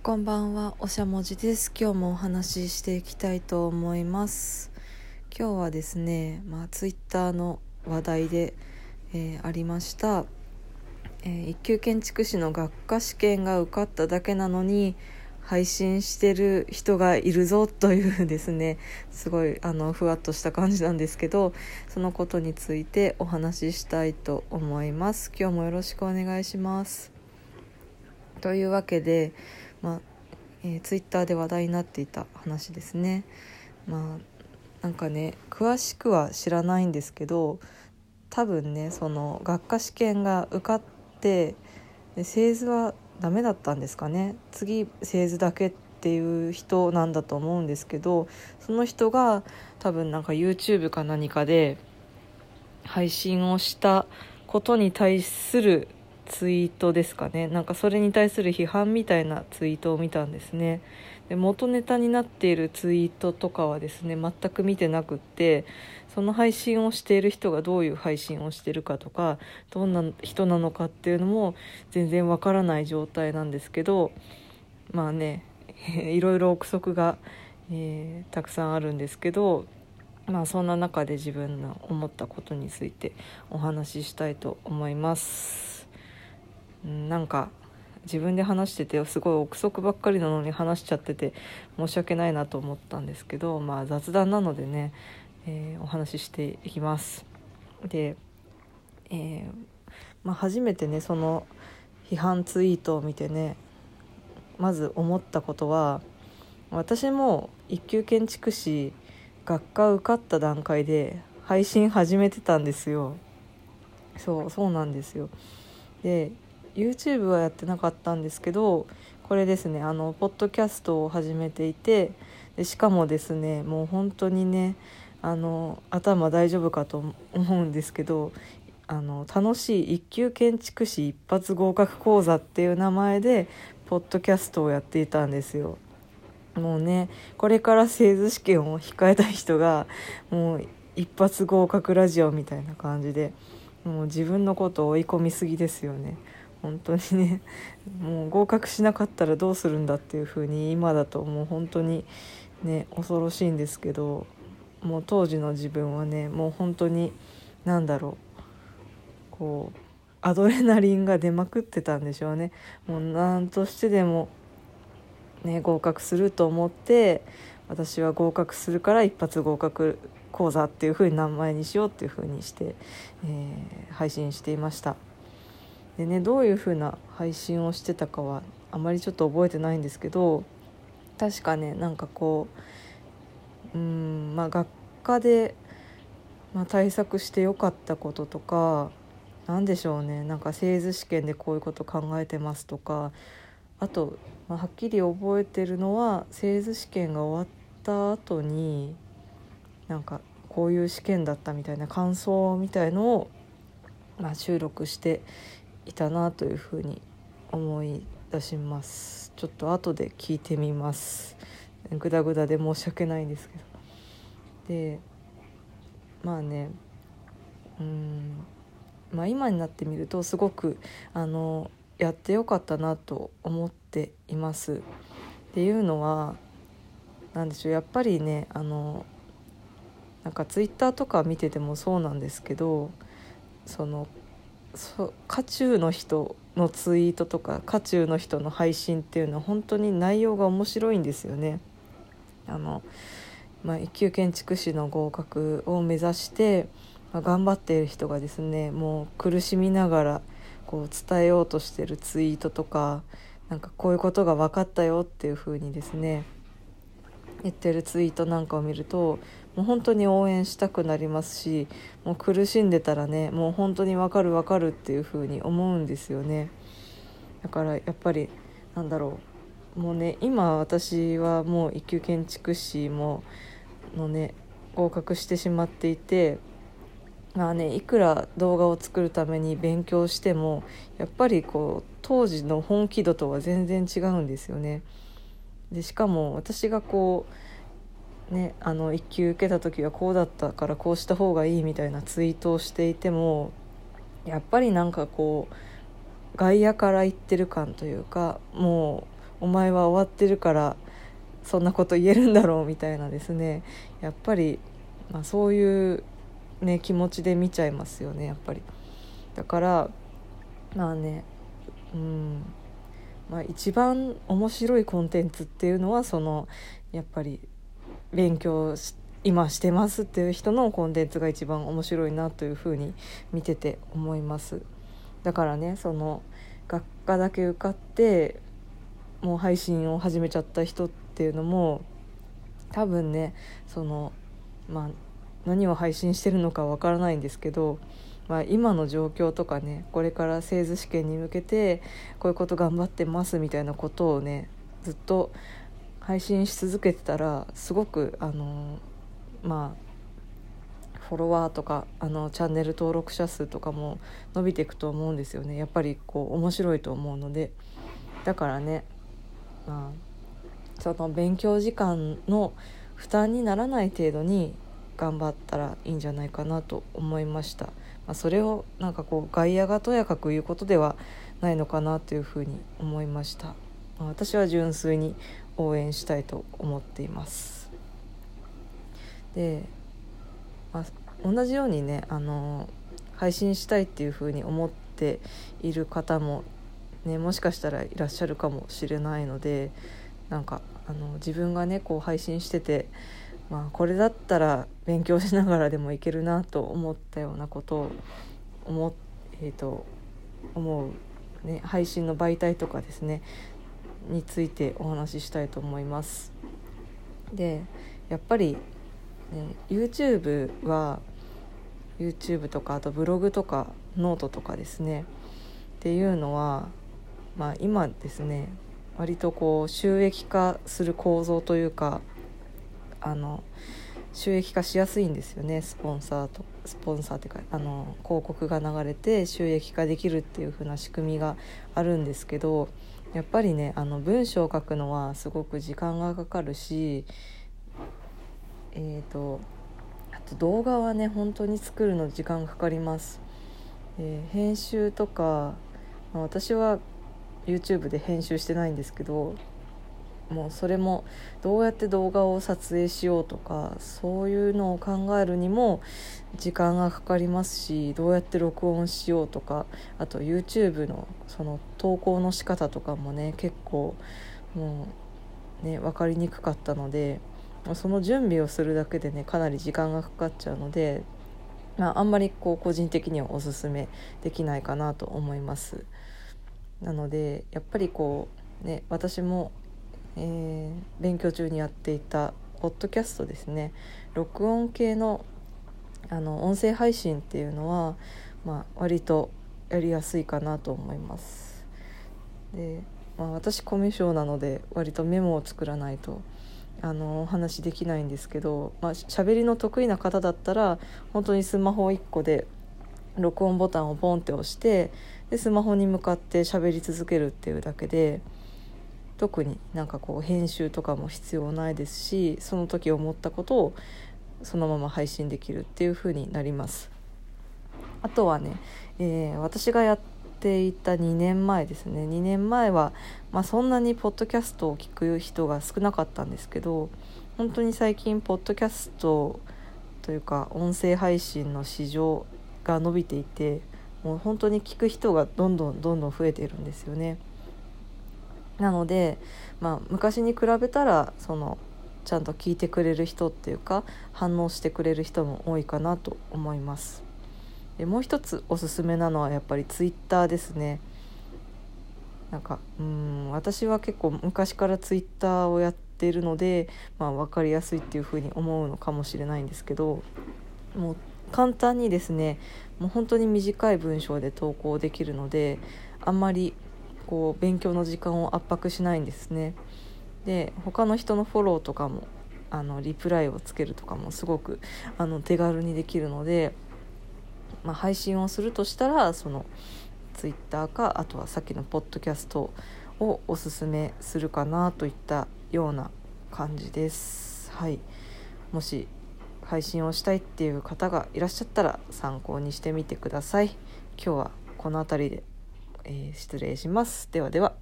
こんばんは、おしゃもじです。今日もお話ししていきたいと思います。今日はですね、まあツイッターの話題で、えーありました、えー一級建築士の学科試験が受かっただけなのに配信してる人がいるぞというですね、すごいあのふわっとした感じなんですけど、そのことについてお話ししたいと思います。今日もよろしくお願いします。というわけで、まあえー、ツイッターで話題になっていた話ですね。まあなんかね詳しくは知らないんですけど多分ねその学科試験が受かってで製図はダメだったんですかね次製図だけっていう人なんだと思うんですけどその人が多分なんか YouTube か何かで配信をしたことに対するツイートですかねなんかそれに対する批判みたいなツイートを見たんですねで元ネタになっているツイートとかはですね全く見てなくってその配信をしている人がどういう配信をしてるかとかどんな人なのかっていうのも全然わからない状態なんですけどまあね いろいろ憶測が、えーたくさんあるんですけどまあそんな中で自分の思ったことについてお話ししたいと思います。うんなんか自分で話しててすごい憶測ばっかりなのに話しちゃってて申し訳ないなと思ったんですけどまあ雑談なのでね、えーお話ししていきます。で、えーまあ、初めてねその批判ツイートを見てねまず思ったことは私も一級建築士学科受かった段階で配信始めてたんですよそうそうなんですよで YouTube はやってなかったんですけどこれですねあのポッドキャストを始めていてでしかもですねもう本当にねあの頭大丈夫かと思うんですけどあの楽しい一級建築士一発合格講座っていう名前でポッドキャストをやっていたんですよ。もうねこれから製図試験を控えたい人がもう一発合格ラジオみたいな感じでもう自分のことを追い込みすぎですよね本当にねもう合格しなかったらどうするんだっていう風に今だともう。本当にね恐ろしいんですけどもう当時の自分はねもう本当に何だろう。こうアドレナリンが出まくってたんでしょうね。もう何としてでもね、合格すると思って私は合格するから一発合格講座っていう風に名前にしようっていう風にして、えー配信していました。でねどういう風な配信をしてたかはあまりちょっと覚えてないんですけど確かねなんかこううんまあ学科で、まあ、対策してよかったこととかなんでしょうねなんか製図試験でこういうこと考えてますとかあと、まあ、はっきり覚えてるのは製図試験が終わった後になんかこういう試験だったみたいな感想みたいのを、まあ、収録していたなというふうに思い出します。ちょっと後で聞いてみます。グダグダで申し訳ないんですけど。でまあね。うん。まあ今になってみるとすごくあのやってよかったなと思っています。っていうのは何でしょう。やっぱりねあのなんかツイッターとか見ててもそうなんですけどそのそう渦中の人のツイートとか渦中の人の配信っていうのは本当に内容が面白いんですよね。あのまあ、一級建築士の合格を目指して、まあ、頑張っている人がですねもう苦しみながらこう伝えようとしてるツイートとかなんかこういうことが分かったよっていう風にですね言ってるツイートなんかを見るともう本当に応援したくなりますしもう苦しんでたらねもう本当に分かる分かるっていう風に思うんですよねだからやっぱりなんだろうもうね今私はもう一級建築士ものね合格してしまっていてまあねいくら動画を作るために勉強してもやっぱりこう当時の本気度とは全然違うんですよね。でしかも私がこうねあの1級受けた時はこうだったからこうした方がいいみたいなツイートをしていてもやっぱりなんかこう外野から言ってる感というかもうお前は終わってるからそんなこと言えるんだろうみたいなですねやっぱり、まあ、そういうね気持ちで見ちゃいますよねやっぱり。だからまあねうんまあ一番面白いコンテンツっていうのはそのやっぱり勉強今してますっていう人のコンテンツが一番面白いなというふうに見てて思います。だからねその学科だけ受かってもう配信を始めちゃった人っていうのも多分ねそのまあ何を配信してるのかわからないんですけど、まあ、今の状況とかねこれから製図試験に向けてこういうこと頑張ってますみたいなことをねずっと配信し続けてたらすごくあのまあフォロワーとかあのチャンネル登録者数とかも伸びていくと思うんですよね。やっぱりこう面白いと思うので。だからねまあその勉強時間の負担にならない程度に頑張ったらいいんじゃないかなと思いました、まあ、それをなんかこう外野がとやかく言うことではないのかなというふうに思いました、私は純粋に応援したいと思っています。で、まあ、同じようにねあの配信したいっていうふうに思っている方もねもしかしたらいらっしゃるかもしれないのでなんかあの自分がねこう配信しててまあこれだったら勉強しながらでもいけるなと思ったようなことを思,、えーと、思う、ね、配信の媒体とかですねについてお話ししたいと思います。でやっぱり、ね、YouTube は YouTube とかあとブログとかノートとかですねっていうのは、まあ、今ですね割とこう収益化する構造というかあの収益化しやすいんですよねスポンサーとスポンサーっていうかあの広告が流れて収益化できるっていう風な仕組みがあるんですけどやっぱりねあの文章を書くのはすごく時間がかかるしえっ、ー、とあと動画はね本当に作るの時間かかります。えー、編集とか、まあ、私は YouTube で編集してないんですけどもうそれもどうやって動画を撮影しようとかそういうのを考えるにも時間がかかりますしどうやって録音しようとかあと YouTube のその投稿の仕方とかもね結構もうね分かりにくかったのでその準備をするだけでねかなり時間がかかっちゃうので、まあ、あんまりこう個人的にはおすすめできないかなと思います。なのでやっぱりこうね私もえー、勉強中にやっていたポッドキャストですね録音系のあの音声配信っていうのは、まあ、割とやりやすいかなと思います。で、まあ、私コミュ障なので割とメモを作らないとあのお話できないんですけど、まあ、喋りの得意な方だったら本当にスマホ1個で録音ボタンをポンって押してでスマホに向かって喋り続けるっていうだけで。特になんかこう編集とかも必要ないですしその時思ったことをそのまま配信できるっていう風になりますあとはね、えー、私がやっていた2年前ですね2年前は、まあ、そんなにポッドキャストを聞く人が少なかったんですけど本当に最近ポッドキャストというか音声配信の市場が伸びていてもう本当に聞く人がどんどんどんどん増えているんですよね。なので、まあ、昔に比べたらそのちゃんと聞いてくれる人っていうか反応してくれる人も多いかなと思います。でもう一つおすすめなのはやっぱりツイッターですね。なんかうん私は結構昔からツイッターをやっているので、まあ、分かりやすいっていうふうに思うのかもしれないんですけどもう簡単にですねもう本当に短い文章で投稿できるのであんまりこう勉強の時間を圧迫しないんですねで他の人のフォローとかもあのリプライをつけるとかもすごくあの手軽にできるので、まあ、配信をするとしたらその Twitter かあとはさっきのポッドキャストをおすすめするかなといったような感じです。はい、もし配信をしたいっていう方がいらっしゃったら参考にしてみてください。今日はこの辺りでえー、失礼します。ではでは。